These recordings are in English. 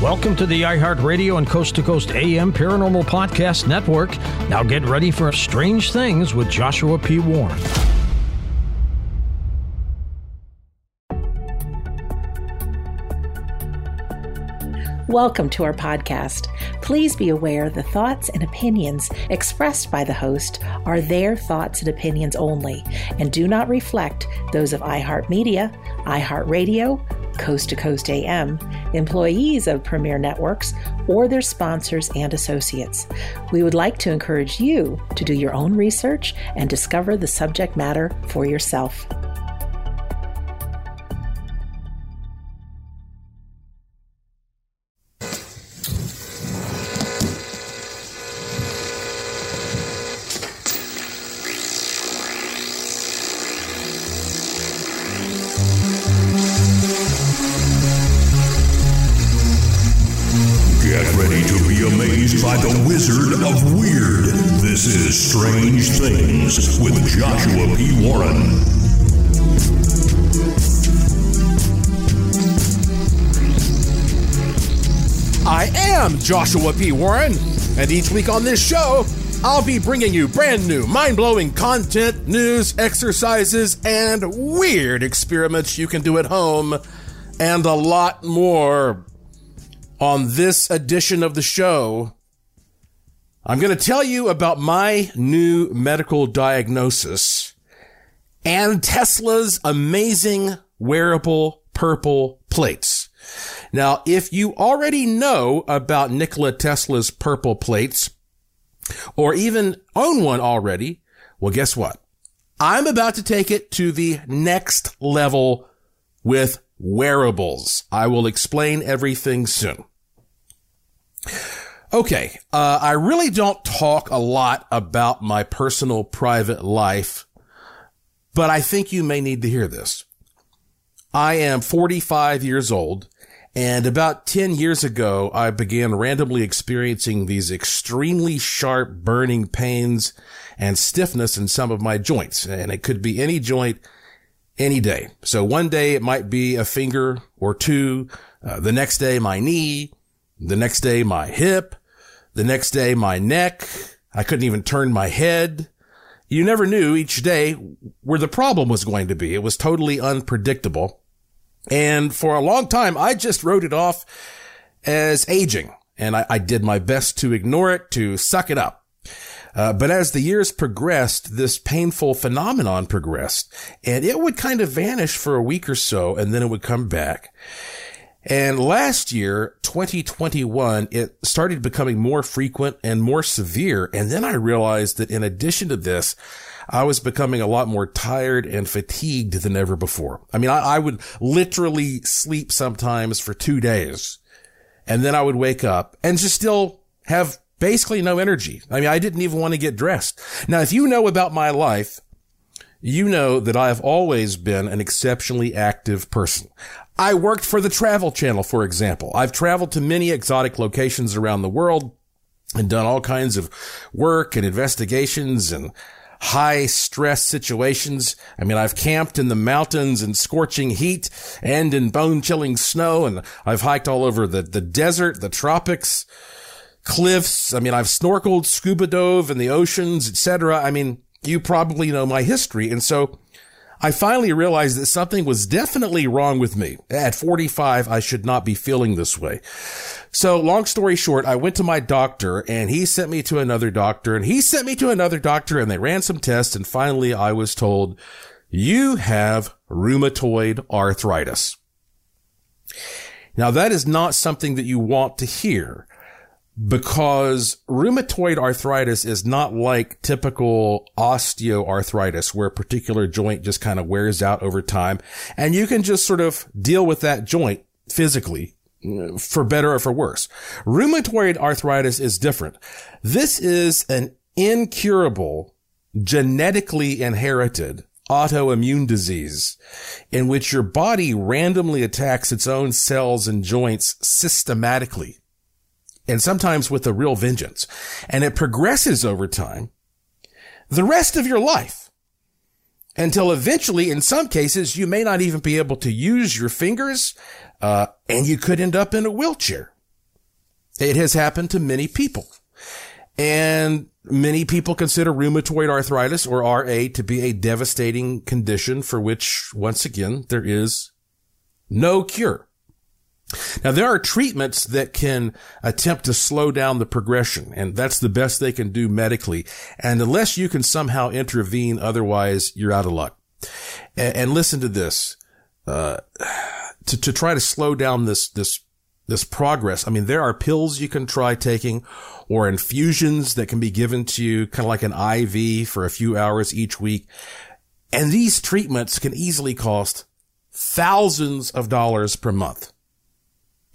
Welcome to the iHeartRadio and Coast to Coast AM Paranormal Podcast Network. Now get ready for Strange Things with Joshua P. Warren. Welcome to our podcast. Please be aware the thoughts and opinions expressed by the host are their thoughts and opinions only and do not reflect those of iHeartMedia, iHeartRadio, Coast to Coast AM, employees of Premier Networks, or their sponsors and associates. We would like to encourage you to do your own research and discover the subject matter for yourself. Joshua P. Warren, and each week on this show, I'll be bringing you brand new, mind blowing content, news, exercises, and weird experiments you can do at home, and a lot more. On this edition of the show, I'm going to tell you about my new medical diagnosis and Tesla's amazing wearable purple plates. Now, if you already know about Nikola Tesla's purple plates, or even own one already, well, guess what? I'm about to take it to the next level with wearables. I will explain everything soon. Okay, uh, I really don't talk a lot about my personal private life, but I think you may need to hear this. I am 45 years old, and about 10 years ago, I began randomly experiencing these extremely sharp burning pains and stiffness in some of my joints, and it could be any joint any day. So one day it might be a finger or two, uh, the next day my knee, the next day, my hip. The next day, my neck. I couldn't even turn my head. You never knew each day where the problem was going to be. It was totally unpredictable. And for a long time, I just wrote it off as aging. And I, I did my best to ignore it, to suck it up. Uh, but as the years progressed, this painful phenomenon progressed and it would kind of vanish for a week or so and then it would come back. And last year, 2021, it started becoming more frequent and more severe. And then I realized that in addition to this, I was becoming a lot more tired and fatigued than ever before. I mean, I, I would literally sleep sometimes for two days and then I would wake up and just still have basically no energy. I mean, I didn't even want to get dressed. Now, if you know about my life, you know that I have always been an exceptionally active person. I worked for the Travel Channel, for example. I've traveled to many exotic locations around the world and done all kinds of work and investigations and high stress situations. I mean, I've camped in the mountains in scorching heat and in bone chilling snow. And I've hiked all over the, the desert, the tropics, cliffs. I mean, I've snorkeled, scuba dove in the oceans, etc. I mean, you probably know my history. And so I finally realized that something was definitely wrong with me. At 45, I should not be feeling this way. So long story short, I went to my doctor and he sent me to another doctor and he sent me to another doctor and they ran some tests. And finally I was told you have rheumatoid arthritis. Now that is not something that you want to hear because rheumatoid arthritis is not like typical osteoarthritis where a particular joint just kind of wears out over time and you can just sort of deal with that joint physically for better or for worse. Rheumatoid arthritis is different. This is an incurable, genetically inherited autoimmune disease in which your body randomly attacks its own cells and joints systematically and sometimes with a real vengeance. And it progresses over time the rest of your life until eventually, in some cases, you may not even be able to use your fingers, uh, and you could end up in a wheelchair. It has happened to many people. And many people consider rheumatoid arthritis or RA to be a devastating condition for which, once again, there is no cure. Now, there are treatments that can attempt to slow down the progression, and that's the best they can do medically. And unless you can somehow intervene, otherwise you're out of luck. And, and listen to this, uh, to, to try to slow down this, this, this progress. I mean, there are pills you can try taking or infusions that can be given to you, kind of like an IV for a few hours each week. And these treatments can easily cost thousands of dollars per month.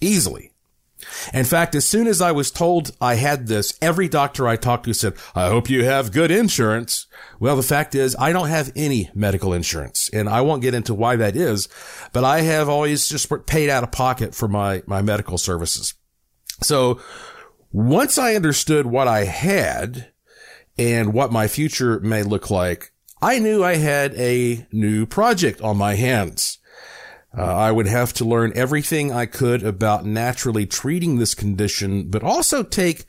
Easily. In fact, as soon as I was told I had this, every doctor I talked to said, I hope you have good insurance. Well, the fact is I don't have any medical insurance and I won't get into why that is, but I have always just paid out of pocket for my, my medical services. So once I understood what I had and what my future may look like, I knew I had a new project on my hands. Uh, I would have to learn everything I could about naturally treating this condition, but also take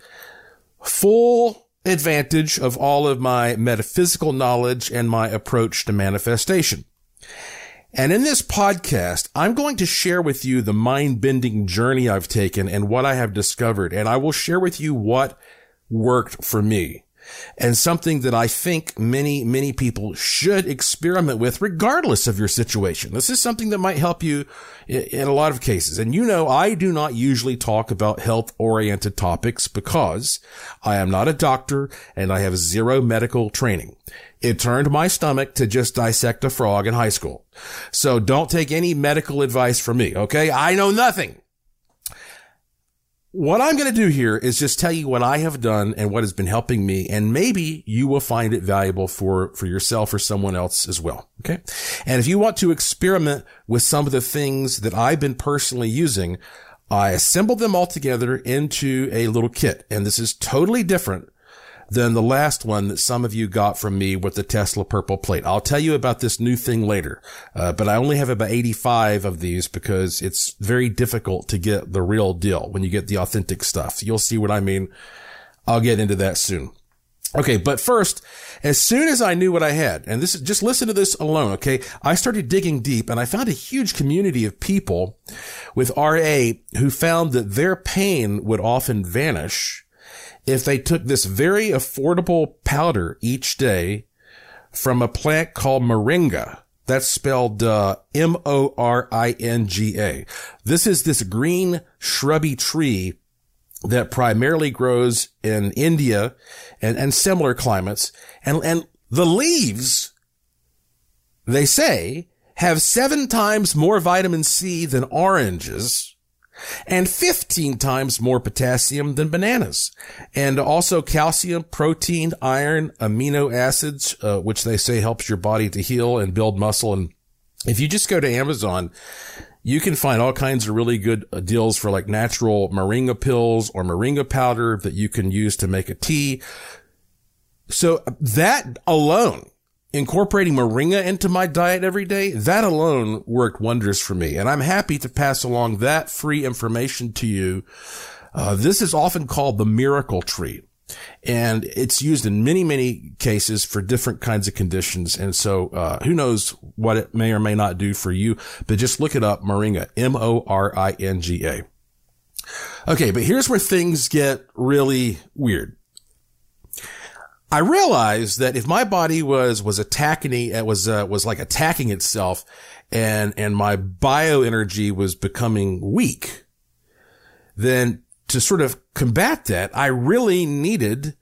full advantage of all of my metaphysical knowledge and my approach to manifestation. And in this podcast, I'm going to share with you the mind bending journey I've taken and what I have discovered. And I will share with you what worked for me and something that I think many, many people should experiment with regardless of your situation. This is something that might help you in a lot of cases. And you know, I do not usually talk about health oriented topics because I am not a doctor and I have zero medical training. It turned my stomach to just dissect a frog in high school. So don't take any medical advice from me. Okay. I know nothing. What I'm going to do here is just tell you what I have done and what has been helping me. And maybe you will find it valuable for, for yourself or someone else as well. Okay. And if you want to experiment with some of the things that I've been personally using, I assembled them all together into a little kit. And this is totally different than the last one that some of you got from me with the Tesla purple plate. I'll tell you about this new thing later, uh, but I only have about 85 of these because it's very difficult to get the real deal when you get the authentic stuff. You'll see what I mean. I'll get into that soon. Okay, but first, as soon as I knew what I had, and this is just listen to this alone, okay? I started digging deep and I found a huge community of people with RA who found that their pain would often vanish if they took this very affordable powder each day from a plant called moringa. That's spelled uh, M-O-R-I-N-G-A. This is this green shrubby tree that primarily grows in India and, and similar climates. And, and the leaves, they say, have seven times more vitamin C than oranges and 15 times more potassium than bananas. And also calcium, protein, iron, amino acids, uh, which they say helps your body to heal and build muscle. And if you just go to Amazon, you can find all kinds of really good uh, deals for like natural moringa pills or moringa powder that you can use to make a tea. So that alone incorporating moringa into my diet every day, that alone worked wonders for me. And I'm happy to pass along that free information to you. Uh, this is often called the miracle tree. And it's used in many, many cases for different kinds of conditions. And so, uh, who knows what it may or may not do for you, but just look it up, Moringa, M-O-R-I-N-G-A. Okay, but here's where things get really weird. I realized that if my body was, was attacking, it was, uh, was like attacking itself and, and my bioenergy was becoming weak, then to sort of combat that, I really needed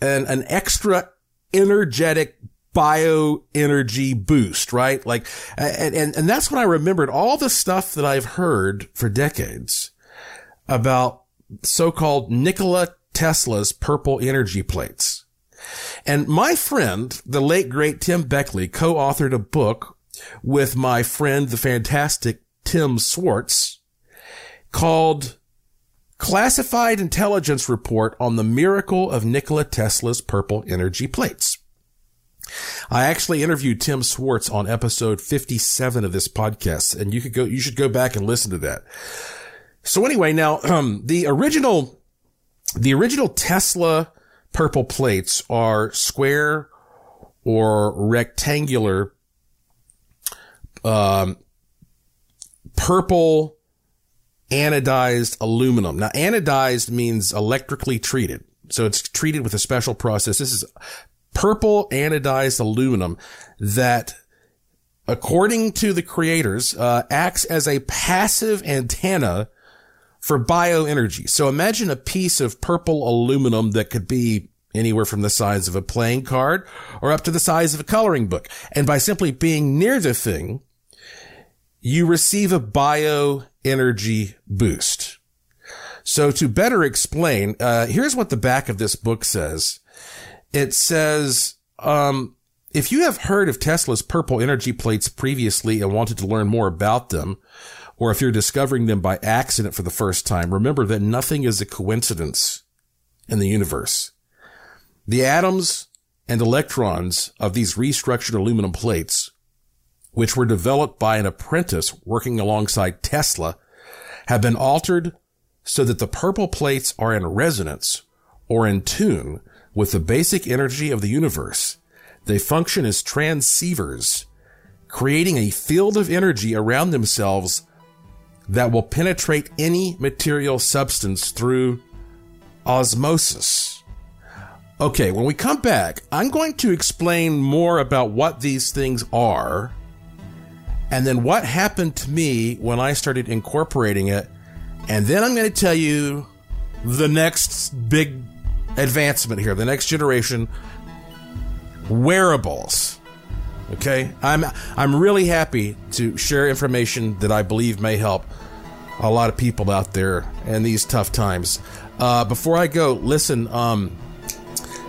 an, an extra energetic bioenergy boost, right? Like, and, and, and that's when I remembered all the stuff that I've heard for decades about so-called Nikola Tesla's purple energy plates. And my friend, the late great Tim Beckley, co-authored a book with my friend, the fantastic Tim Swartz called Classified Intelligence Report on the Miracle of Nikola Tesla's Purple Energy Plates. I actually interviewed Tim Swartz on episode 57 of this podcast, and you could go, you should go back and listen to that. So anyway, now, um, the original, the original Tesla purple plates are square or rectangular, um, purple anodized aluminum. Now, anodized means electrically treated. So it's treated with a special process. This is purple anodized aluminum that according to the creators, uh, acts as a passive antenna for bioenergy. So imagine a piece of purple aluminum that could be anywhere from the size of a playing card or up to the size of a coloring book. And by simply being near the thing, you receive a bioenergy boost. So to better explain, uh, here's what the back of this book says. It says, um, if you have heard of Tesla's purple energy plates previously and wanted to learn more about them, or if you're discovering them by accident for the first time, remember that nothing is a coincidence in the universe. The atoms and electrons of these restructured aluminum plates, which were developed by an apprentice working alongside Tesla, have been altered so that the purple plates are in resonance or in tune with the basic energy of the universe. They function as transceivers, creating a field of energy around themselves that will penetrate any material substance through osmosis. Okay, when we come back, I'm going to explain more about what these things are and then what happened to me when I started incorporating it. And then I'm going to tell you the next big advancement here, the next generation wearables. Okay, I'm I'm really happy to share information that I believe may help a lot of people out there in these tough times. Uh, before I go, listen. Um,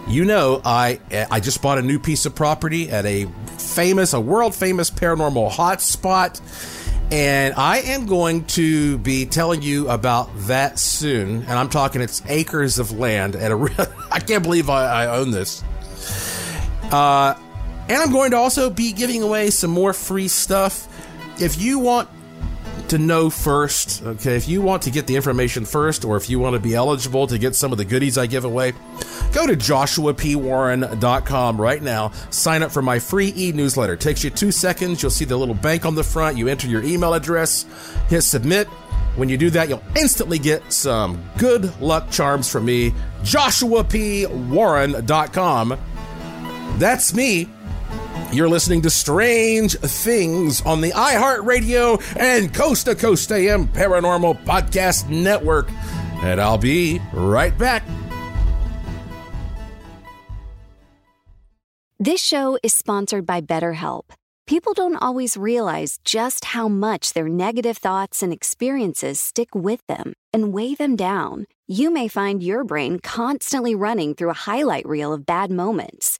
you know, I I just bought a new piece of property at a famous, a world famous paranormal hotspot. And I am going to be telling you about that soon. And I'm talking it's acres of land. And I can't believe I, I own this. Uh, and I'm going to also be giving away some more free stuff. If you want to know first, okay, if you want to get the information first, or if you want to be eligible to get some of the goodies I give away, go to joshuapwarren.com right now. Sign up for my free e newsletter. Takes you two seconds. You'll see the little bank on the front. You enter your email address, hit submit. When you do that, you'll instantly get some good luck charms from me. joshuapwarren.com. That's me. You're listening to Strange Things on the iHeartRadio and Coast to Coast AM Paranormal Podcast Network. And I'll be right back. This show is sponsored by BetterHelp. People don't always realize just how much their negative thoughts and experiences stick with them and weigh them down. You may find your brain constantly running through a highlight reel of bad moments.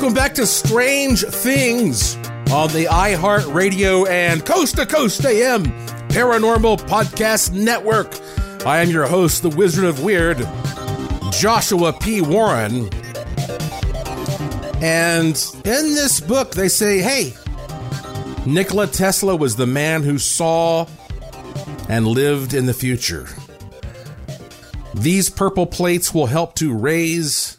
Welcome back to Strange Things on the iHeartRadio and Coast to Coast AM Paranormal Podcast Network. I am your host, the Wizard of Weird, Joshua P. Warren. And in this book, they say, hey, Nikola Tesla was the man who saw and lived in the future. These purple plates will help to raise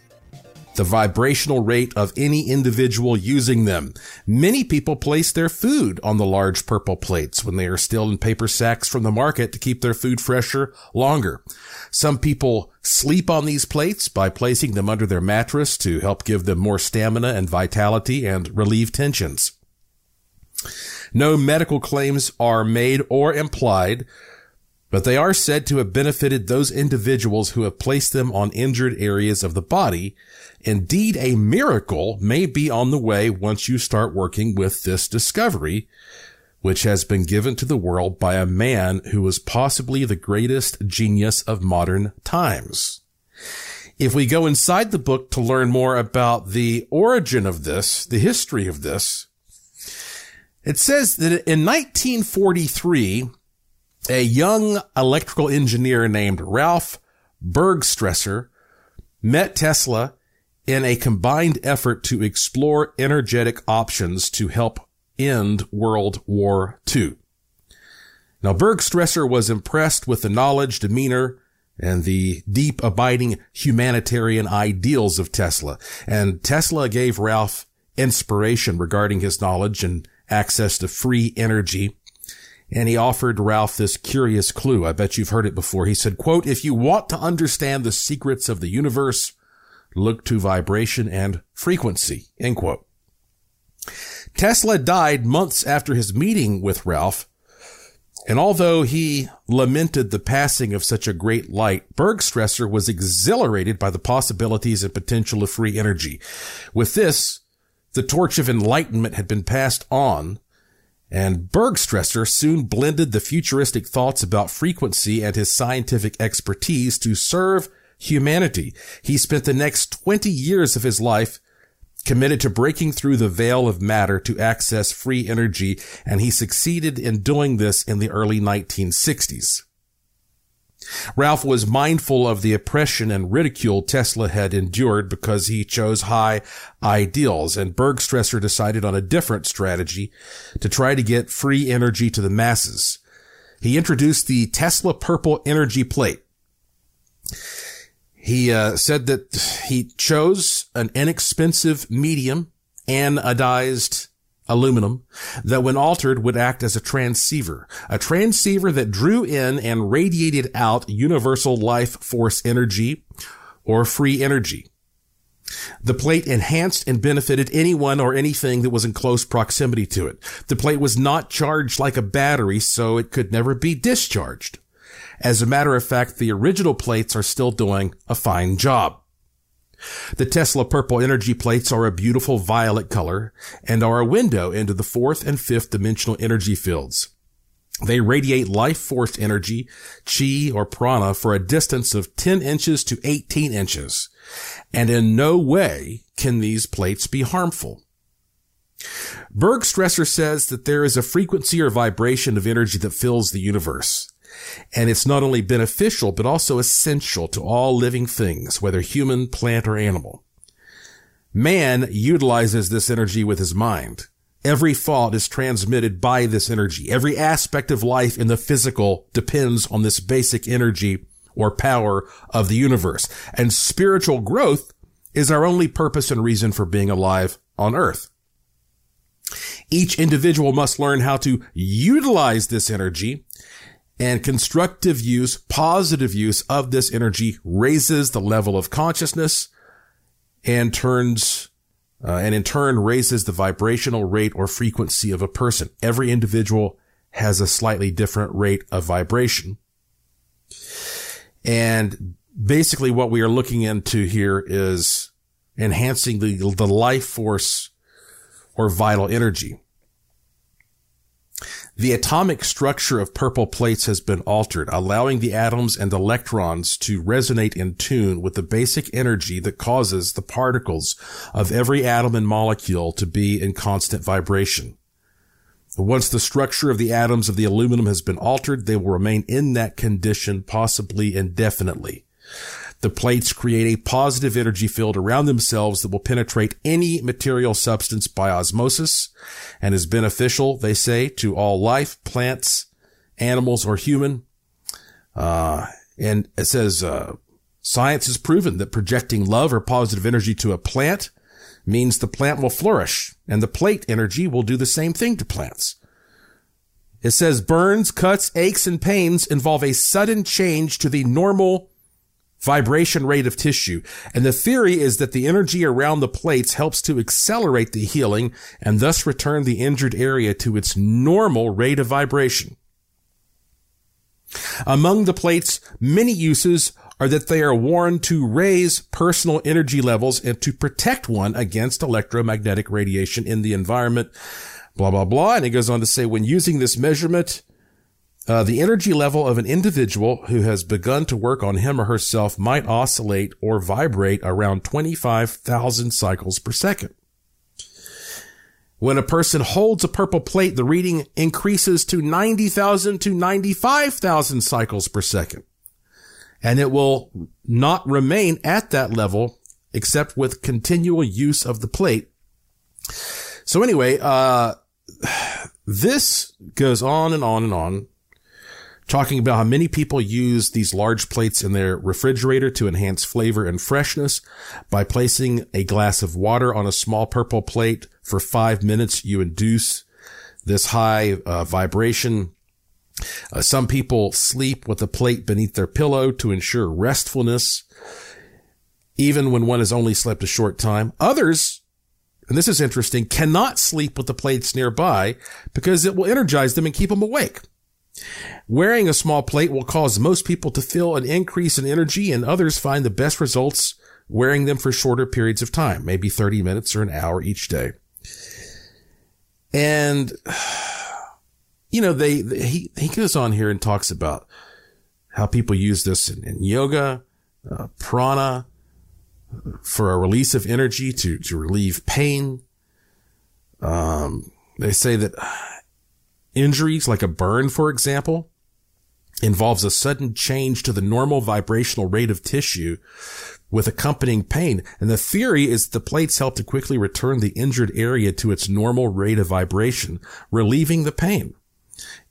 the vibrational rate of any individual using them. Many people place their food on the large purple plates when they are still in paper sacks from the market to keep their food fresher longer. Some people sleep on these plates by placing them under their mattress to help give them more stamina and vitality and relieve tensions. No medical claims are made or implied but they are said to have benefited those individuals who have placed them on injured areas of the body. Indeed, a miracle may be on the way once you start working with this discovery, which has been given to the world by a man who was possibly the greatest genius of modern times. If we go inside the book to learn more about the origin of this, the history of this, it says that in 1943, a young electrical engineer named Ralph Bergstresser met Tesla in a combined effort to explore energetic options to help end World War II. Now, Bergstresser was impressed with the knowledge, demeanor, and the deep abiding humanitarian ideals of Tesla. And Tesla gave Ralph inspiration regarding his knowledge and access to free energy and he offered Ralph this curious clue. I bet you've heard it before. He said, quote, if you want to understand the secrets of the universe, look to vibration and frequency, end quote. Tesla died months after his meeting with Ralph. And although he lamented the passing of such a great light, Bergstresser was exhilarated by the possibilities and potential of free energy. With this, the torch of enlightenment had been passed on and Bergstresser soon blended the futuristic thoughts about frequency and his scientific expertise to serve humanity. He spent the next 20 years of his life committed to breaking through the veil of matter to access free energy, and he succeeded in doing this in the early 1960s. Ralph was mindful of the oppression and ridicule Tesla had endured because he chose high ideals, and Bergstresser decided on a different strategy to try to get free energy to the masses. He introduced the Tesla Purple Energy Plate. He uh, said that he chose an inexpensive medium anodized aluminum that when altered would act as a transceiver, a transceiver that drew in and radiated out universal life force energy or free energy. The plate enhanced and benefited anyone or anything that was in close proximity to it. The plate was not charged like a battery, so it could never be discharged. As a matter of fact, the original plates are still doing a fine job. The Tesla purple energy plates are a beautiful violet color and are a window into the fourth and fifth dimensional energy fields. They radiate life force energy, chi or prana, for a distance of 10 inches to 18 inches. And in no way can these plates be harmful. Bergstresser says that there is a frequency or vibration of energy that fills the universe. And it's not only beneficial, but also essential to all living things, whether human, plant, or animal. Man utilizes this energy with his mind. Every thought is transmitted by this energy. Every aspect of life in the physical depends on this basic energy or power of the universe. And spiritual growth is our only purpose and reason for being alive on earth. Each individual must learn how to utilize this energy and constructive use, positive use of this energy raises the level of consciousness and turns, uh, and in turn raises the vibrational rate or frequency of a person. Every individual has a slightly different rate of vibration. And basically what we are looking into here is enhancing the, the life force or vital energy. The atomic structure of purple plates has been altered, allowing the atoms and electrons to resonate in tune with the basic energy that causes the particles of every atom and molecule to be in constant vibration. Once the structure of the atoms of the aluminum has been altered, they will remain in that condition possibly indefinitely. The plates create a positive energy field around themselves that will penetrate any material substance by osmosis and is beneficial, they say, to all life, plants, animals, or human. Uh, and it says, uh, science has proven that projecting love or positive energy to a plant means the plant will flourish and the plate energy will do the same thing to plants. It says burns, cuts, aches, and pains involve a sudden change to the normal vibration rate of tissue. And the theory is that the energy around the plates helps to accelerate the healing and thus return the injured area to its normal rate of vibration. Among the plates, many uses are that they are worn to raise personal energy levels and to protect one against electromagnetic radiation in the environment. Blah, blah, blah. And he goes on to say, when using this measurement, uh, the energy level of an individual who has begun to work on him or herself might oscillate or vibrate around 25,000 cycles per second. When a person holds a purple plate, the reading increases to 90,000 to 95,000 cycles per second. And it will not remain at that level except with continual use of the plate. So anyway, uh, this goes on and on and on talking about how many people use these large plates in their refrigerator to enhance flavor and freshness. By placing a glass of water on a small purple plate for five minutes, you induce this high uh, vibration. Uh, some people sleep with a plate beneath their pillow to ensure restfulness, even when one has only slept a short time. Others, and this is interesting, cannot sleep with the plates nearby because it will energize them and keep them awake. Wearing a small plate will cause most people to feel an increase in energy and others find the best results wearing them for shorter periods of time, maybe 30 minutes or an hour each day. And, you know, they, they he, he goes on here and talks about how people use this in, in yoga, uh, prana, for a release of energy to, to relieve pain. Um, they say that injuries like a burn, for example, involves a sudden change to the normal vibrational rate of tissue with accompanying pain. And the theory is the plates help to quickly return the injured area to its normal rate of vibration, relieving the pain.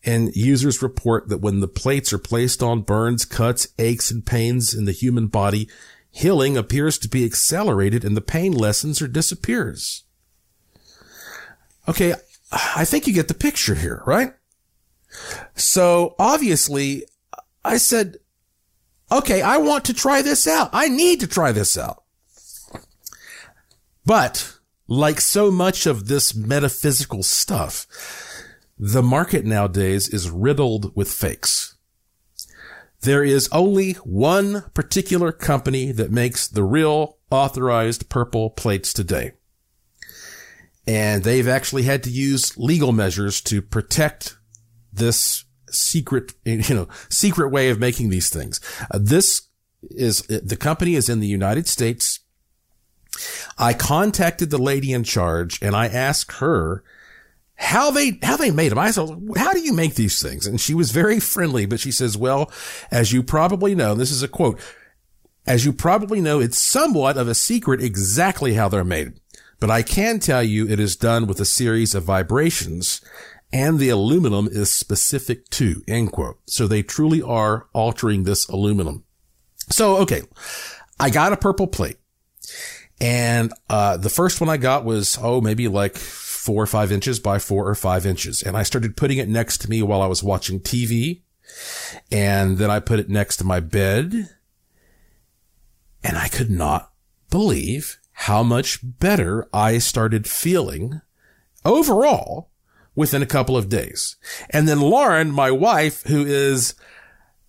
And users report that when the plates are placed on burns, cuts, aches, and pains in the human body, healing appears to be accelerated and the pain lessens or disappears. Okay. I think you get the picture here, right? So obviously I said, okay, I want to try this out. I need to try this out. But like so much of this metaphysical stuff, the market nowadays is riddled with fakes. There is only one particular company that makes the real authorized purple plates today. And they've actually had to use legal measures to protect this secret, you know, secret way of making these things. Uh, this is, the company is in the United States. I contacted the lady in charge and I asked her how they, how they made them. I said, how do you make these things? And she was very friendly, but she says, well, as you probably know, this is a quote, as you probably know, it's somewhat of a secret exactly how they're made. But I can tell you it is done with a series of vibrations and the aluminum is specific to, end quote. So they truly are altering this aluminum. So, okay, I got a purple plate and, uh, the first one I got was, oh, maybe like four or five inches by four or five inches. And I started putting it next to me while I was watching TV. And then I put it next to my bed and I could not believe how much better I started feeling overall within a couple of days. And then Lauren, my wife, who is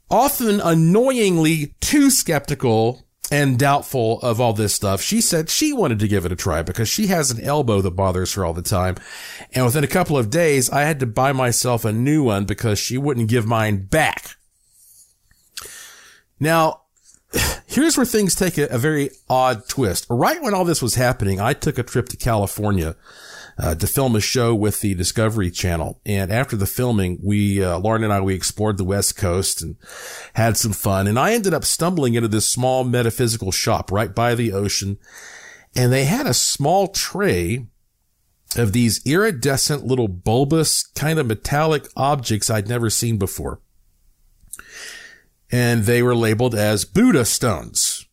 often annoyingly too skeptical and doubtful of all this stuff, she said she wanted to give it a try because she has an elbow that bothers her all the time. And within a couple of days, I had to buy myself a new one because she wouldn't give mine back. Now, here's where things take a, a very odd twist. Right when all this was happening, I took a trip to California uh, to film a show with the Discovery Channel. And after the filming, we, uh, Lauren and I, we explored the West Coast and had some fun. And I ended up stumbling into this small metaphysical shop right by the ocean. And they had a small tray of these iridescent little bulbous kind of metallic objects I'd never seen before. And they were labeled as Buddha stones.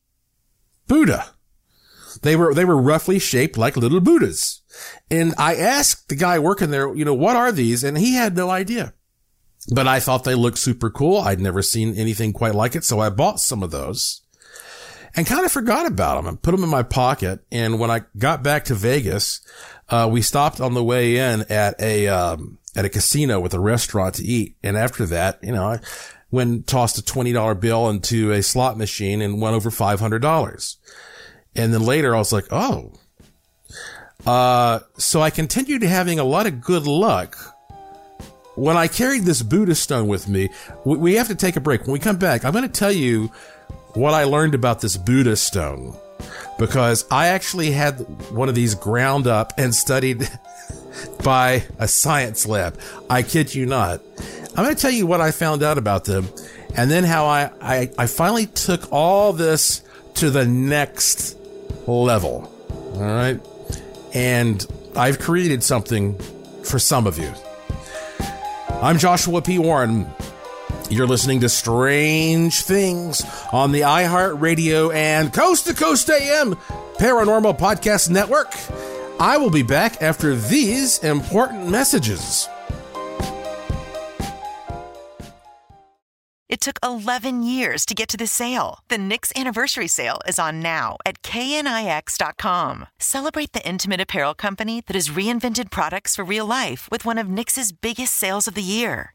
Buddha. They were, they were roughly shaped like little Buddhas. And I asked the guy working there, you know, what are these? And he had no idea. But I thought they looked super cool. I'd never seen anything quite like it. So I bought some of those and kind of forgot about them and put them in my pocket. And when I got back to Vegas, uh, we stopped on the way in at a, um, at a casino with a restaurant to eat. And after that, you know, I went tossed a $20 bill into a slot machine and went over $500. And then later I was like, Oh, uh, so I continued having a lot of good luck. When I carried this Buddha stone with me, we have to take a break. When we come back, I'm going to tell you what I learned about this Buddha stone because I actually had one of these ground up and studied by a science lab. I kid you not. I'm going to tell you what I found out about them and then how I, I, I finally took all this to the next level. All right and I've created something for some of you. I'm Joshua P. Warren. You're listening to Strange Things on the iHeartRadio and Coast to Coast AM Paranormal Podcast Network. I will be back after these important messages. It took 11 years to get to this sale. The Knix anniversary sale is on now at knix.com. Celebrate the intimate apparel company that has reinvented products for real life with one of Knix's biggest sales of the year.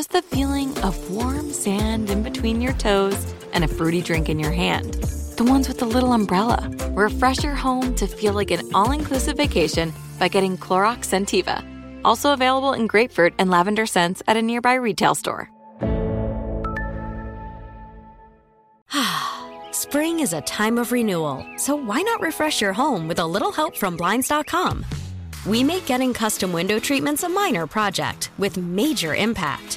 just the feeling of warm sand in between your toes and a fruity drink in your hand. The ones with the little umbrella. Refresh your home to feel like an all inclusive vacation by getting Clorox Scentiva. Also available in grapefruit and lavender scents at a nearby retail store. Spring is a time of renewal, so why not refresh your home with a little help from Blinds.com? We make getting custom window treatments a minor project with major impact.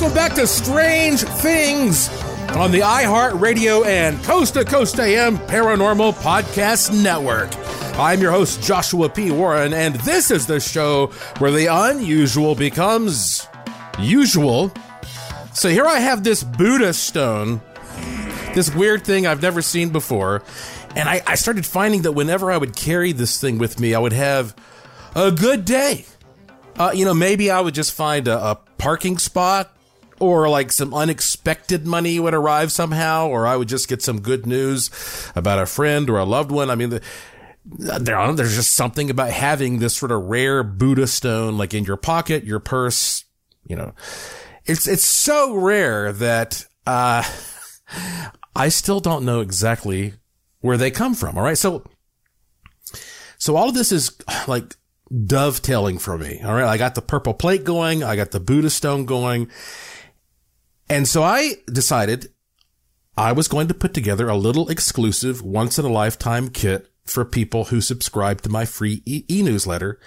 Welcome back to Strange Things on the iHeartRadio and Coast to Coast AM Paranormal Podcast Network. I'm your host, Joshua P. Warren, and this is the show where the unusual becomes usual. So here I have this Buddha stone, this weird thing I've never seen before, and I, I started finding that whenever I would carry this thing with me, I would have a good day. Uh, you know, maybe I would just find a, a parking spot or like some unexpected money would arrive somehow, or I would just get some good news about a friend or a loved one. I mean, the, there, there's just something about having this sort of rare Buddha stone, like in your pocket, your purse, you know, it's, it's so rare that, uh, I still don't know exactly where they come from. All right. So, so all of this is like dovetailing for me. All right. I got the purple plate going. I got the Buddha stone going. And so I decided I was going to put together a little exclusive once in a lifetime kit for people who subscribe to my free e newsletter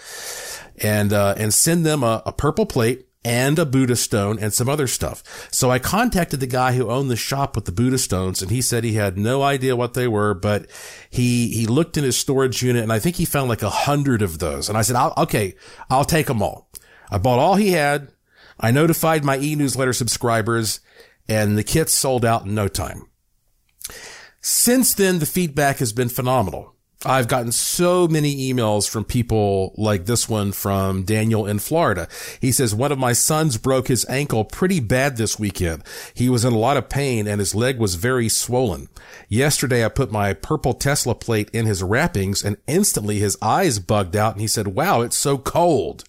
and, uh, and send them a, a purple plate and a Buddha stone and some other stuff. So I contacted the guy who owned the shop with the Buddha stones and he said he had no idea what they were, but he, he looked in his storage unit and I think he found like a hundred of those. And I said, I'll, okay, I'll take them all. I bought all he had. I notified my e-newsletter subscribers and the kits sold out in no time. Since then, the feedback has been phenomenal. I've gotten so many emails from people like this one from Daniel in Florida. He says, one of my sons broke his ankle pretty bad this weekend. He was in a lot of pain and his leg was very swollen. Yesterday, I put my purple Tesla plate in his wrappings and instantly his eyes bugged out and he said, wow, it's so cold.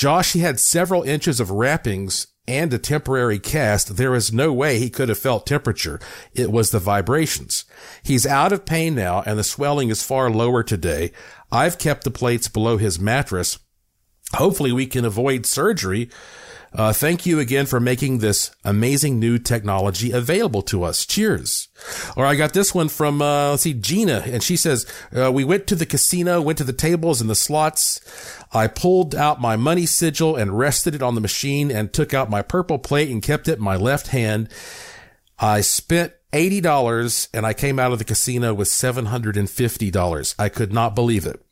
Josh, he had several inches of wrappings and a temporary cast. There is no way he could have felt temperature. It was the vibrations. He's out of pain now and the swelling is far lower today. I've kept the plates below his mattress hopefully we can avoid surgery. Uh, thank you again for making this amazing new technology available to us. Cheers. Or I got this one from, uh, let's see, Gina, and she says, uh, we went to the casino, went to the tables and the slots. I pulled out my money sigil and rested it on the machine and took out my purple plate and kept it in my left hand. I spent $80 and I came out of the casino with $750. I could not believe it.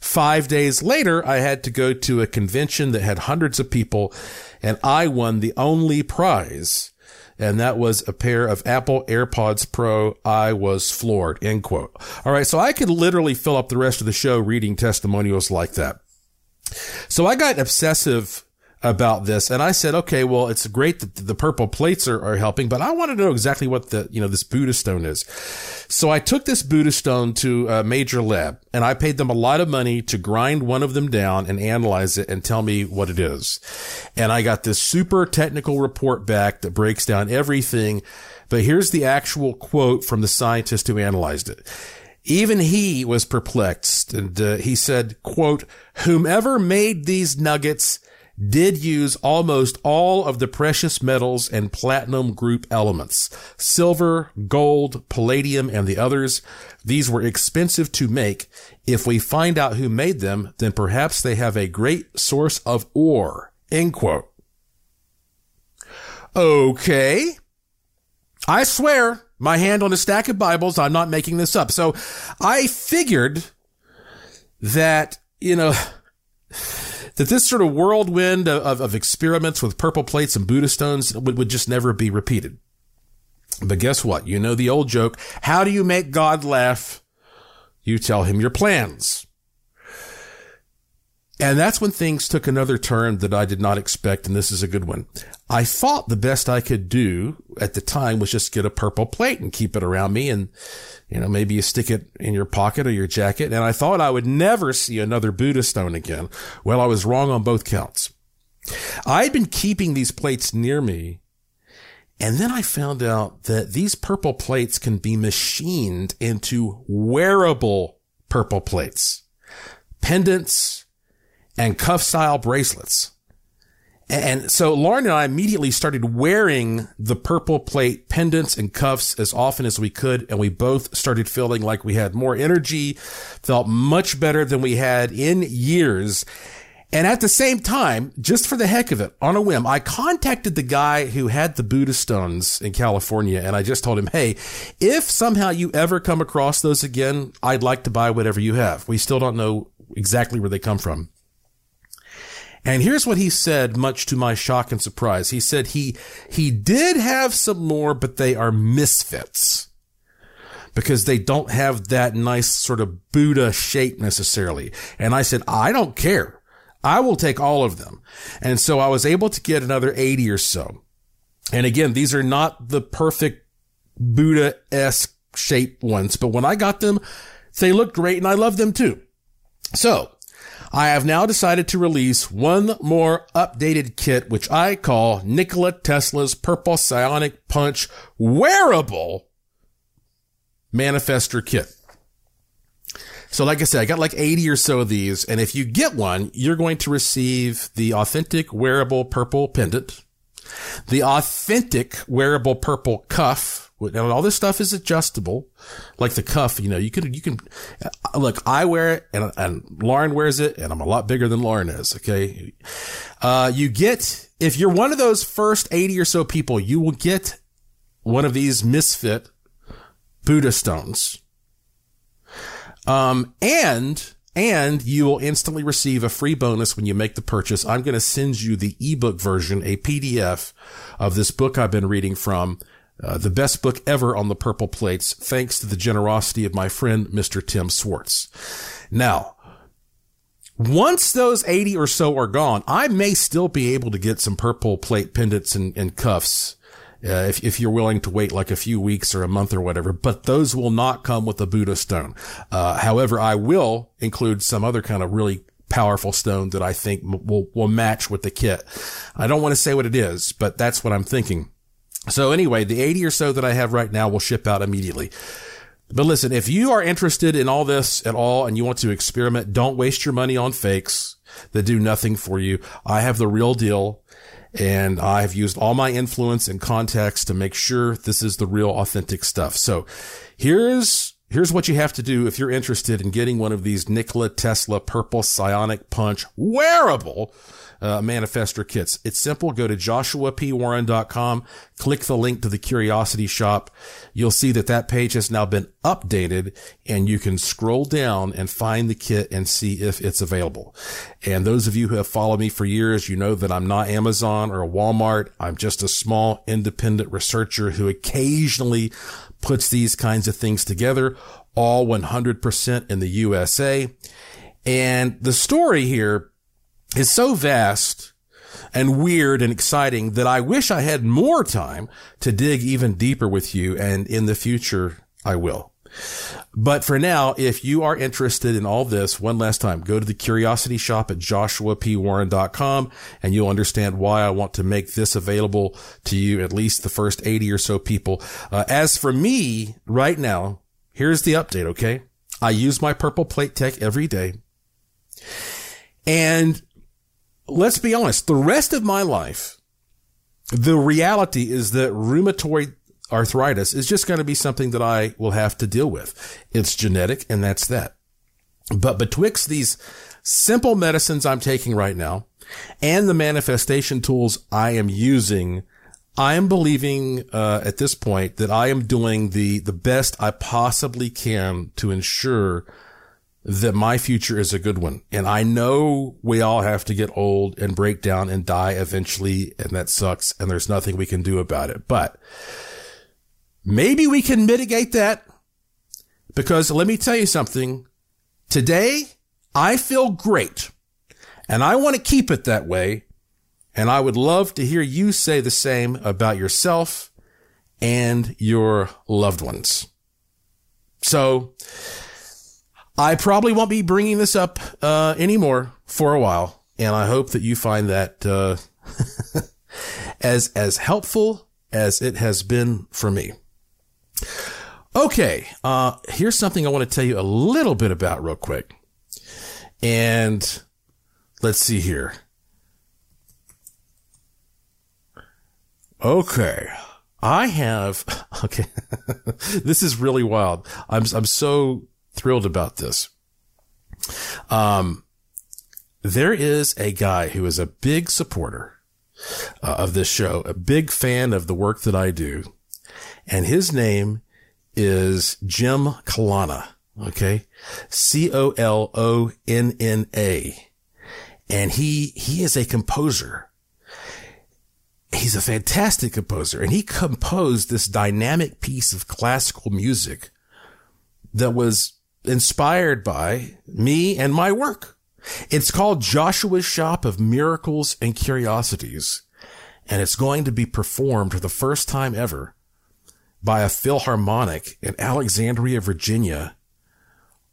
Five days later, I had to go to a convention that had hundreds of people and I won the only prize. And that was a pair of Apple AirPods Pro. I was floored. End quote. All right. So I could literally fill up the rest of the show reading testimonials like that. So I got obsessive about this. And I said, okay, well, it's great that the purple plates are, are helping, but I want to know exactly what the, you know, this Buddha stone is. So I took this Buddha stone to a major lab and I paid them a lot of money to grind one of them down and analyze it and tell me what it is. And I got this super technical report back that breaks down everything. But here's the actual quote from the scientist who analyzed it. Even he was perplexed and uh, he said, quote, whomever made these nuggets did use almost all of the precious metals and platinum group elements. Silver, gold, palladium, and the others. These were expensive to make. If we find out who made them, then perhaps they have a great source of ore. End quote. Okay. I swear, my hand on a stack of Bibles, I'm not making this up. So I figured that, you know, that this sort of whirlwind of, of experiments with purple plates and Buddha stones would, would just never be repeated. But guess what? You know the old joke. How do you make God laugh? You tell him your plans. And that's when things took another turn that I did not expect. And this is a good one. I thought the best I could do at the time was just get a purple plate and keep it around me. And, you know, maybe you stick it in your pocket or your jacket. And I thought I would never see another Buddha stone again. Well, I was wrong on both counts. I'd been keeping these plates near me. And then I found out that these purple plates can be machined into wearable purple plates, pendants, and cuff style bracelets. And so Lauren and I immediately started wearing the purple plate pendants and cuffs as often as we could. And we both started feeling like we had more energy, felt much better than we had in years. And at the same time, just for the heck of it, on a whim, I contacted the guy who had the Buddha stones in California. And I just told him, Hey, if somehow you ever come across those again, I'd like to buy whatever you have. We still don't know exactly where they come from. And here's what he said, much to my shock and surprise. He said he, he did have some more, but they are misfits because they don't have that nice sort of Buddha shape necessarily. And I said, I don't care. I will take all of them. And so I was able to get another 80 or so. And again, these are not the perfect Buddha-esque shape ones, but when I got them, they looked great and I love them too. So I have now decided to release one more updated kit, which I call Nikola Tesla's Purple Psionic Punch Wearable Manifestor Kit. So like I said, I got like 80 or so of these. And if you get one, you're going to receive the authentic wearable purple pendant, the authentic wearable purple cuff, and all this stuff is adjustable, like the cuff. You know, you can you can uh, look. I wear it, and and Lauren wears it, and I'm a lot bigger than Lauren is. Okay, uh, you get if you're one of those first eighty or so people, you will get one of these misfit Buddha stones. Um, and and you will instantly receive a free bonus when you make the purchase. I'm going to send you the ebook version, a PDF of this book I've been reading from uh, the best book ever on the purple plates, thanks to the generosity of my friend, Mr. Tim Swartz. Now, once those 80 or so are gone, I may still be able to get some purple plate pendants and, and cuffs. Uh, if, if you're willing to wait like a few weeks or a month or whatever, but those will not come with the Buddha stone. Uh, however, I will include some other kind of really powerful stone that I think will, will match with the kit. I don't want to say what it is, but that's what I'm thinking. So anyway, the 80 or so that I have right now will ship out immediately. But listen, if you are interested in all this at all and you want to experiment, don't waste your money on fakes that do nothing for you. I have the real deal and I've used all my influence and contacts to make sure this is the real authentic stuff. So here's Here's what you have to do if you're interested in getting one of these Nikola Tesla Purple Psionic Punch wearable uh, manifester kits. It's simple. Go to joshuapwarren.com, click the link to the Curiosity Shop. You'll see that that page has now been updated and you can scroll down and find the kit and see if it's available. And those of you who have followed me for years, you know that I'm not Amazon or Walmart. I'm just a small independent researcher who occasionally puts these kinds of things together, all 100% in the USA. And the story here is so vast and weird and exciting that I wish I had more time to dig even deeper with you. And in the future, I will. But for now, if you are interested in all this, one last time, go to the curiosity shop at joshuapwarren.com and you'll understand why I want to make this available to you, at least the first 80 or so people. Uh, as for me right now, here's the update. Okay. I use my purple plate tech every day. And let's be honest, the rest of my life, the reality is that rheumatoid arthritis is just going to be something that I will have to deal with. It's genetic and that's that. But betwixt these simple medicines I'm taking right now and the manifestation tools I am using, I am believing uh, at this point that I am doing the the best I possibly can to ensure that my future is a good one. And I know we all have to get old and break down and die eventually, and that sucks, and there's nothing we can do about it. But Maybe we can mitigate that because let me tell you something. Today, I feel great and I want to keep it that way. And I would love to hear you say the same about yourself and your loved ones. So I probably won't be bringing this up uh, anymore for a while. And I hope that you find that uh, as as helpful as it has been for me. Okay, uh, here's something I want to tell you a little bit about real quick. And let's see here. Okay. I have, okay. this is really wild. I'm, I'm so thrilled about this. Um, there is a guy who is a big supporter uh, of this show, a big fan of the work that I do and his name is Jim Colonna. Okay. C-O-L-O-N-N-A. And he, he is a composer. He's a fantastic composer and he composed this dynamic piece of classical music that was inspired by me and my work. It's called Joshua's Shop of Miracles and Curiosities, and it's going to be performed for the first time ever by a Philharmonic in Alexandria, Virginia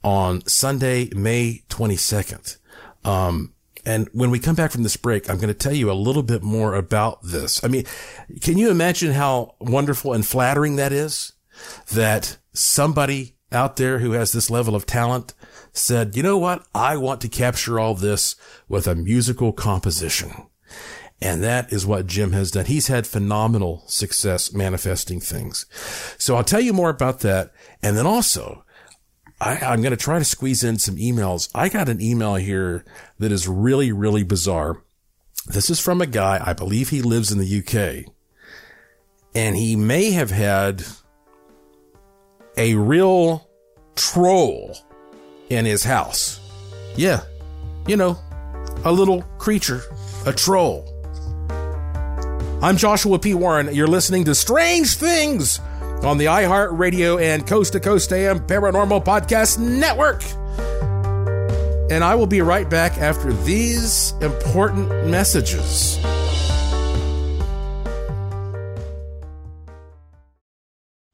on Sunday, May 22nd. Um, and when we come back from this break, I'm going to tell you a little bit more about this. I mean, can you imagine how wonderful and flattering that is? That somebody out there who has this level of talent said, you know what? I want to capture all this with a musical composition. And that is what Jim has done. He's had phenomenal success manifesting things. So I'll tell you more about that. And then also, I, am going to try to squeeze in some emails. I got an email here that is really, really bizarre. This is from a guy, I believe he lives in the UK. And he may have had a real troll in his house. Yeah, you know, a little creature, a troll. I'm Joshua P. Warren. You're listening to Strange Things on the iHeartRadio and Coast to Coast AM Paranormal Podcast Network. And I will be right back after these important messages.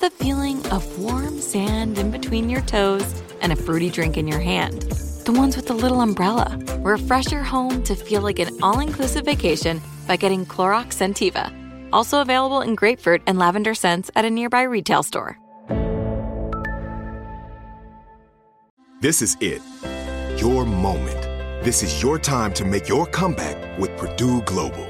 the feeling of warm sand in between your toes and a fruity drink in your hand. The ones with the little umbrella. Refresh your home to feel like an all inclusive vacation by getting Clorox Scentiva. Also available in grapefruit and lavender scents at a nearby retail store. This is it. Your moment. This is your time to make your comeback with Purdue Global.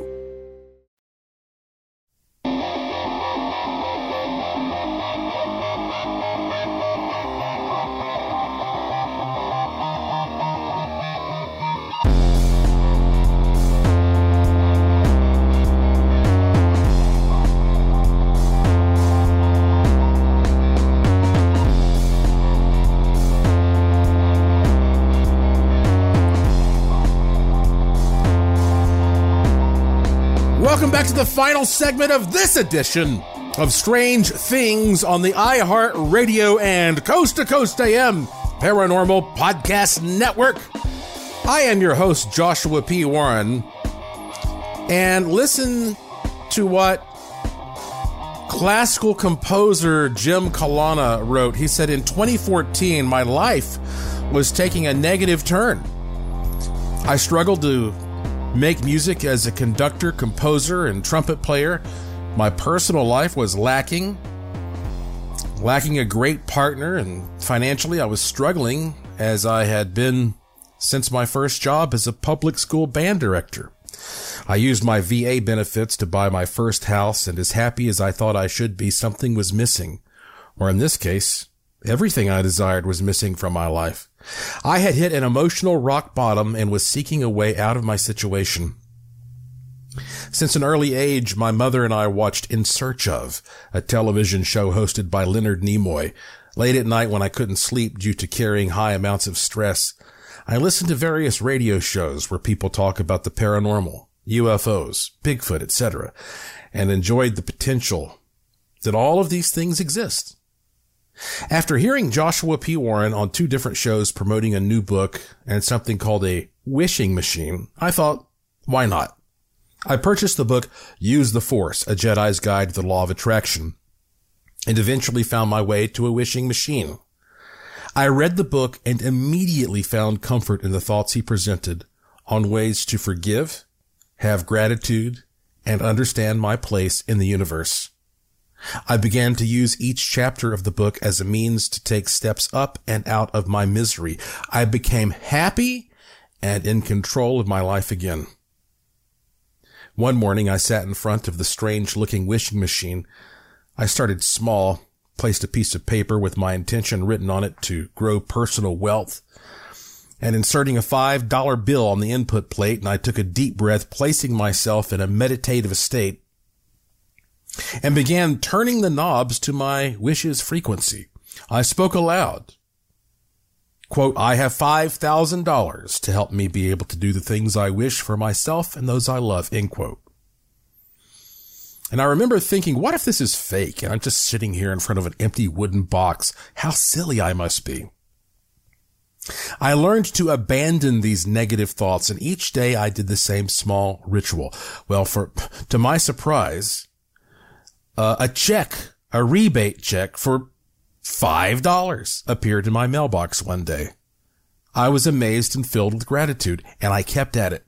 back to the final segment of this edition of Strange Things on the iHeart Radio and Coast to Coast AM Paranormal Podcast Network. I am your host, Joshua P. Warren, and listen to what classical composer Jim Colonna wrote. He said, In 2014, my life was taking a negative turn. I struggled to make music as a conductor, composer, and trumpet player. My personal life was lacking, lacking a great partner, and financially I was struggling as I had been since my first job as a public school band director. I used my VA benefits to buy my first house, and as happy as I thought I should be, something was missing. Or in this case, everything I desired was missing from my life. I had hit an emotional rock bottom and was seeking a way out of my situation. Since an early age, my mother and I watched In Search of, a television show hosted by Leonard Nimoy. Late at night when I couldn't sleep due to carrying high amounts of stress, I listened to various radio shows where people talk about the paranormal, UFOs, Bigfoot, etc., and enjoyed the potential that all of these things exist. After hearing Joshua P. Warren on two different shows promoting a new book and something called a wishing machine, I thought, why not? I purchased the book Use the Force, A Jedi's Guide to the Law of Attraction, and eventually found my way to a wishing machine. I read the book and immediately found comfort in the thoughts he presented on ways to forgive, have gratitude, and understand my place in the universe. I began to use each chapter of the book as a means to take steps up and out of my misery. I became happy and in control of my life again. One morning I sat in front of the strange looking wishing machine. I started small, placed a piece of paper with my intention written on it to grow personal wealth and inserting a five dollar bill on the input plate. And I took a deep breath, placing myself in a meditative state and began turning the knobs to my wishes frequency. I spoke aloud. Quote, I have $5,000 to help me be able to do the things I wish for myself and those I love, end quote. And I remember thinking, what if this is fake and I'm just sitting here in front of an empty wooden box? How silly I must be. I learned to abandon these negative thoughts and each day I did the same small ritual. Well, for, to my surprise, uh, a check, a rebate check for $5 appeared in my mailbox one day. I was amazed and filled with gratitude, and I kept at it.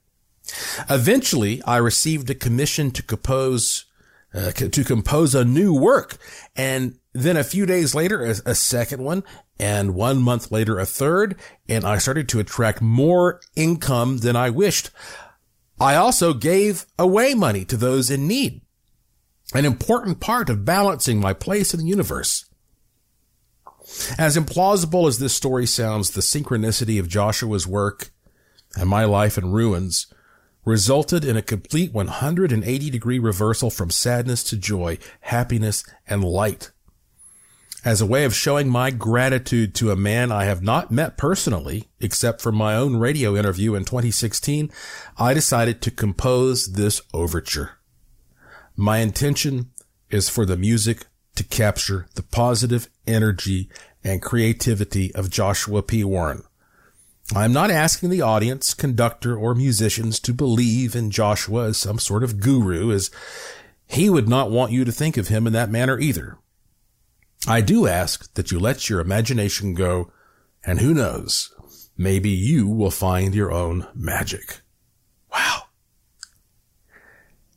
Eventually, I received a commission to compose uh, to compose a new work, and then a few days later, a, a second one, and one month later, a third, and I started to attract more income than I wished. I also gave away money to those in need, an important part of balancing my place in the universe. As implausible as this story sounds, the synchronicity of Joshua's work and my life in ruins resulted in a complete 180 degree reversal from sadness to joy, happiness, and light. As a way of showing my gratitude to a man I have not met personally, except for my own radio interview in 2016, I decided to compose this overture. My intention is for the music to capture the positive energy and creativity of Joshua P. Warren. I'm not asking the audience, conductor, or musicians to believe in Joshua as some sort of guru, as he would not want you to think of him in that manner either. I do ask that you let your imagination go, and who knows, maybe you will find your own magic. Wow.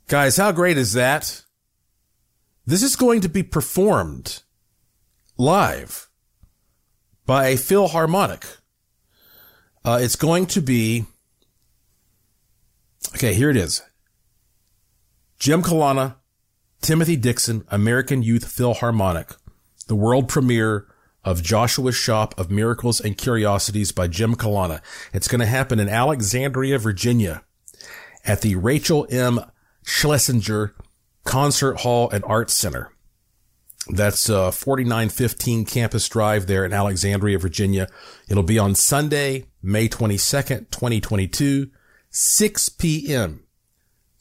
Guys, how great is that? This is going to be performed live by a Philharmonic. Uh, it's going to be, okay, here it is. Jim Colonna, Timothy Dixon, American Youth Philharmonic, the world premiere of Joshua's Shop of Miracles and Curiosities by Jim Colonna. It's going to happen in Alexandria, Virginia at the Rachel M. Schlesinger Concert Hall and Arts Center. That's uh, 4915 Campus Drive there in Alexandria, Virginia. It'll be on Sunday, May 22nd, 2022, 6 p.m.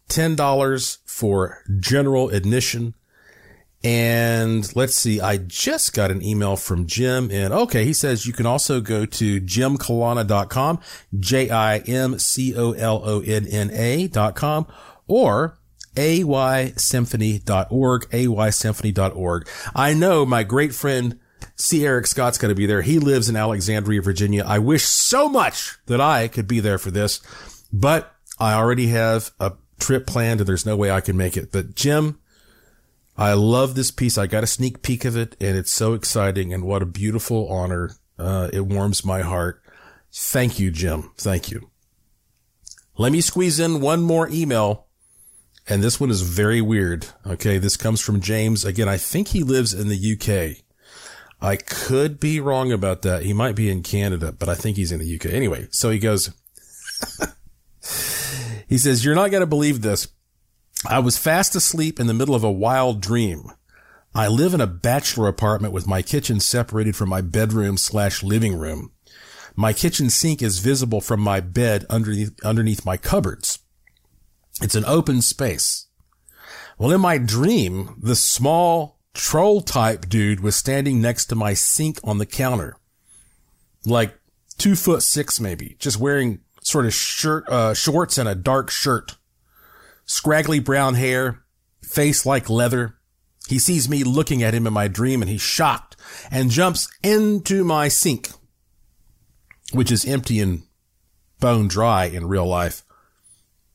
$10 for general admission. And let's see, I just got an email from Jim and okay, he says you can also go to jimcolonna.com, J-I-M-C-O-L-O-N-N-A.com or aysymphony.org, aysymphony.org. I know my great friend C. Eric Scott's going to be there. He lives in Alexandria, Virginia. I wish so much that I could be there for this, but I already have a trip planned and there's no way I can make it. But Jim, I love this piece. I got a sneak peek of it and it's so exciting and what a beautiful honor. Uh, it warms my heart. Thank you, Jim. Thank you. Let me squeeze in one more email and this one is very weird. Okay. This comes from James. Again, I think he lives in the UK. I could be wrong about that. He might be in Canada, but I think he's in the UK. Anyway, so he goes, he says, you're not going to believe this. I was fast asleep in the middle of a wild dream. I live in a bachelor apartment with my kitchen separated from my bedroom slash living room. My kitchen sink is visible from my bed underneath, underneath my cupboards. It's an open space. Well, in my dream, the small troll type dude was standing next to my sink on the counter. Like two foot six, maybe, just wearing sort of shirt, uh, shorts and a dark shirt. Scraggly brown hair, face like leather. He sees me looking at him in my dream and he's shocked and jumps into my sink, which is empty and bone dry in real life.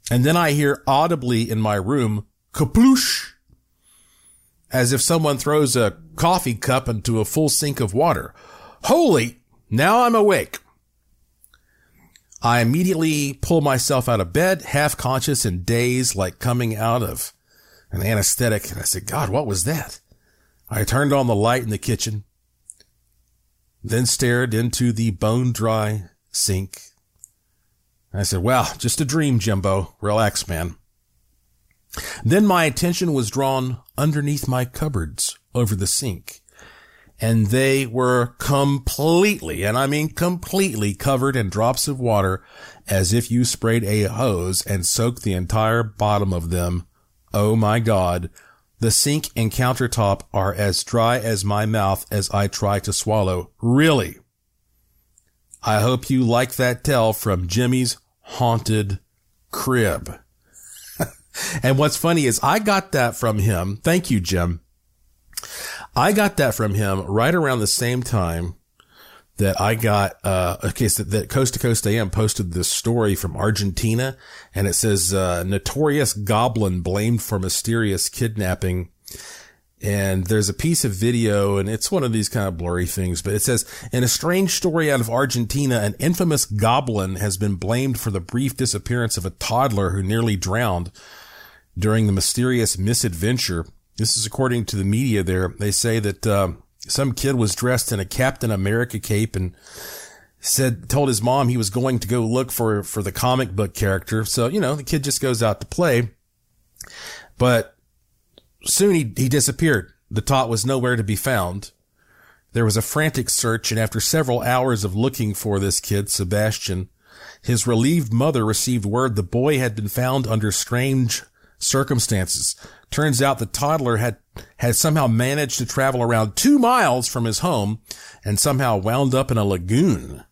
And then I hear audibly in my room, kaploosh, as if someone throws a coffee cup into a full sink of water. Holy, now I'm awake. I immediately pull myself out of bed, half conscious and dazed, like coming out of an anesthetic. And I said, God, what was that? I turned on the light in the kitchen, then stared into the bone dry sink. I said, well, just a dream, Jimbo. Relax, man. Then my attention was drawn underneath my cupboards over the sink and they were completely, and I mean completely covered in drops of water as if you sprayed a hose and soaked the entire bottom of them. Oh my God. The sink and countertop are as dry as my mouth as I try to swallow. Really? I hope you like that tell from Jimmy's haunted crib. and what's funny is I got that from him. Thank you, Jim. I got that from him right around the same time that I got, uh, okay, so that Coast to Coast AM posted this story from Argentina and it says, uh, notorious goblin blamed for mysterious kidnapping. And there's a piece of video and it's one of these kind of blurry things, but it says, in a strange story out of Argentina, an infamous goblin has been blamed for the brief disappearance of a toddler who nearly drowned during the mysterious misadventure this is according to the media there. They say that, uh, some kid was dressed in a Captain America cape and said, told his mom he was going to go look for, for the comic book character. So, you know, the kid just goes out to play, but soon he, he disappeared. The tot was nowhere to be found. There was a frantic search, and after several hours of looking for this kid, Sebastian, his relieved mother received word the boy had been found under strange circumstances. Turns out the toddler had, had somehow managed to travel around two miles from his home and somehow wound up in a lagoon.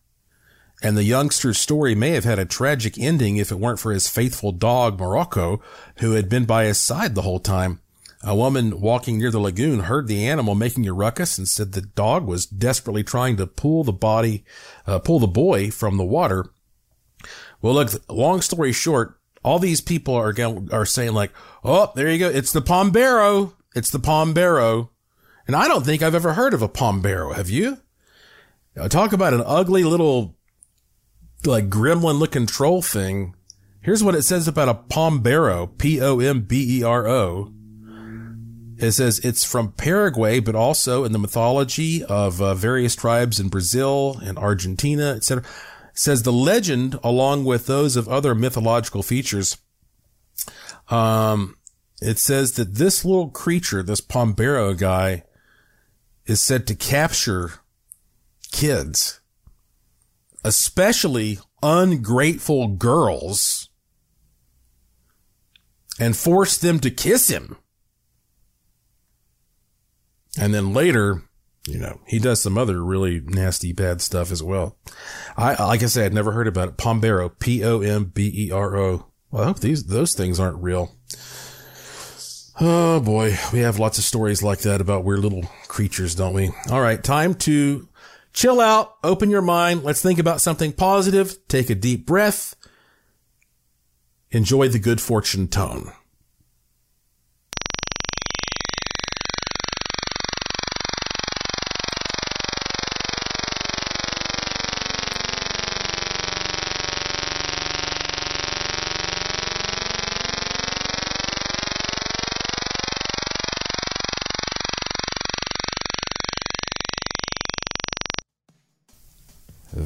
And the youngster's story may have had a tragic ending if it weren't for his faithful dog, Morocco, who had been by his side the whole time. A woman walking near the lagoon heard the animal making a ruckus and said the dog was desperately trying to pull the body, uh, pull the boy from the water. Well, look, long story short, all these people are are saying like, oh, there you go. It's the Pombero. It's the Pombero. And I don't think I've ever heard of a Pombero. Have you? Now, talk about an ugly little, like gremlin looking troll thing. Here's what it says about a Pombero. P-O-M-B-E-R-O. It says it's from Paraguay, but also in the mythology of uh, various tribes in Brazil and Argentina, etc says the legend, along with those of other mythological features, um, it says that this little creature, this Pombero guy, is said to capture kids, especially ungrateful girls, and force them to kiss him. And then later, you know, he does some other really nasty, bad stuff as well. I, like I said, I'd never heard about it. Pombero, P-O-M-B-E-R-O. Well, I hope these, those things aren't real. Oh boy, we have lots of stories like that about weird little creatures, don't we? All right, time to chill out, open your mind. Let's think about something positive. Take a deep breath. Enjoy the good fortune tone.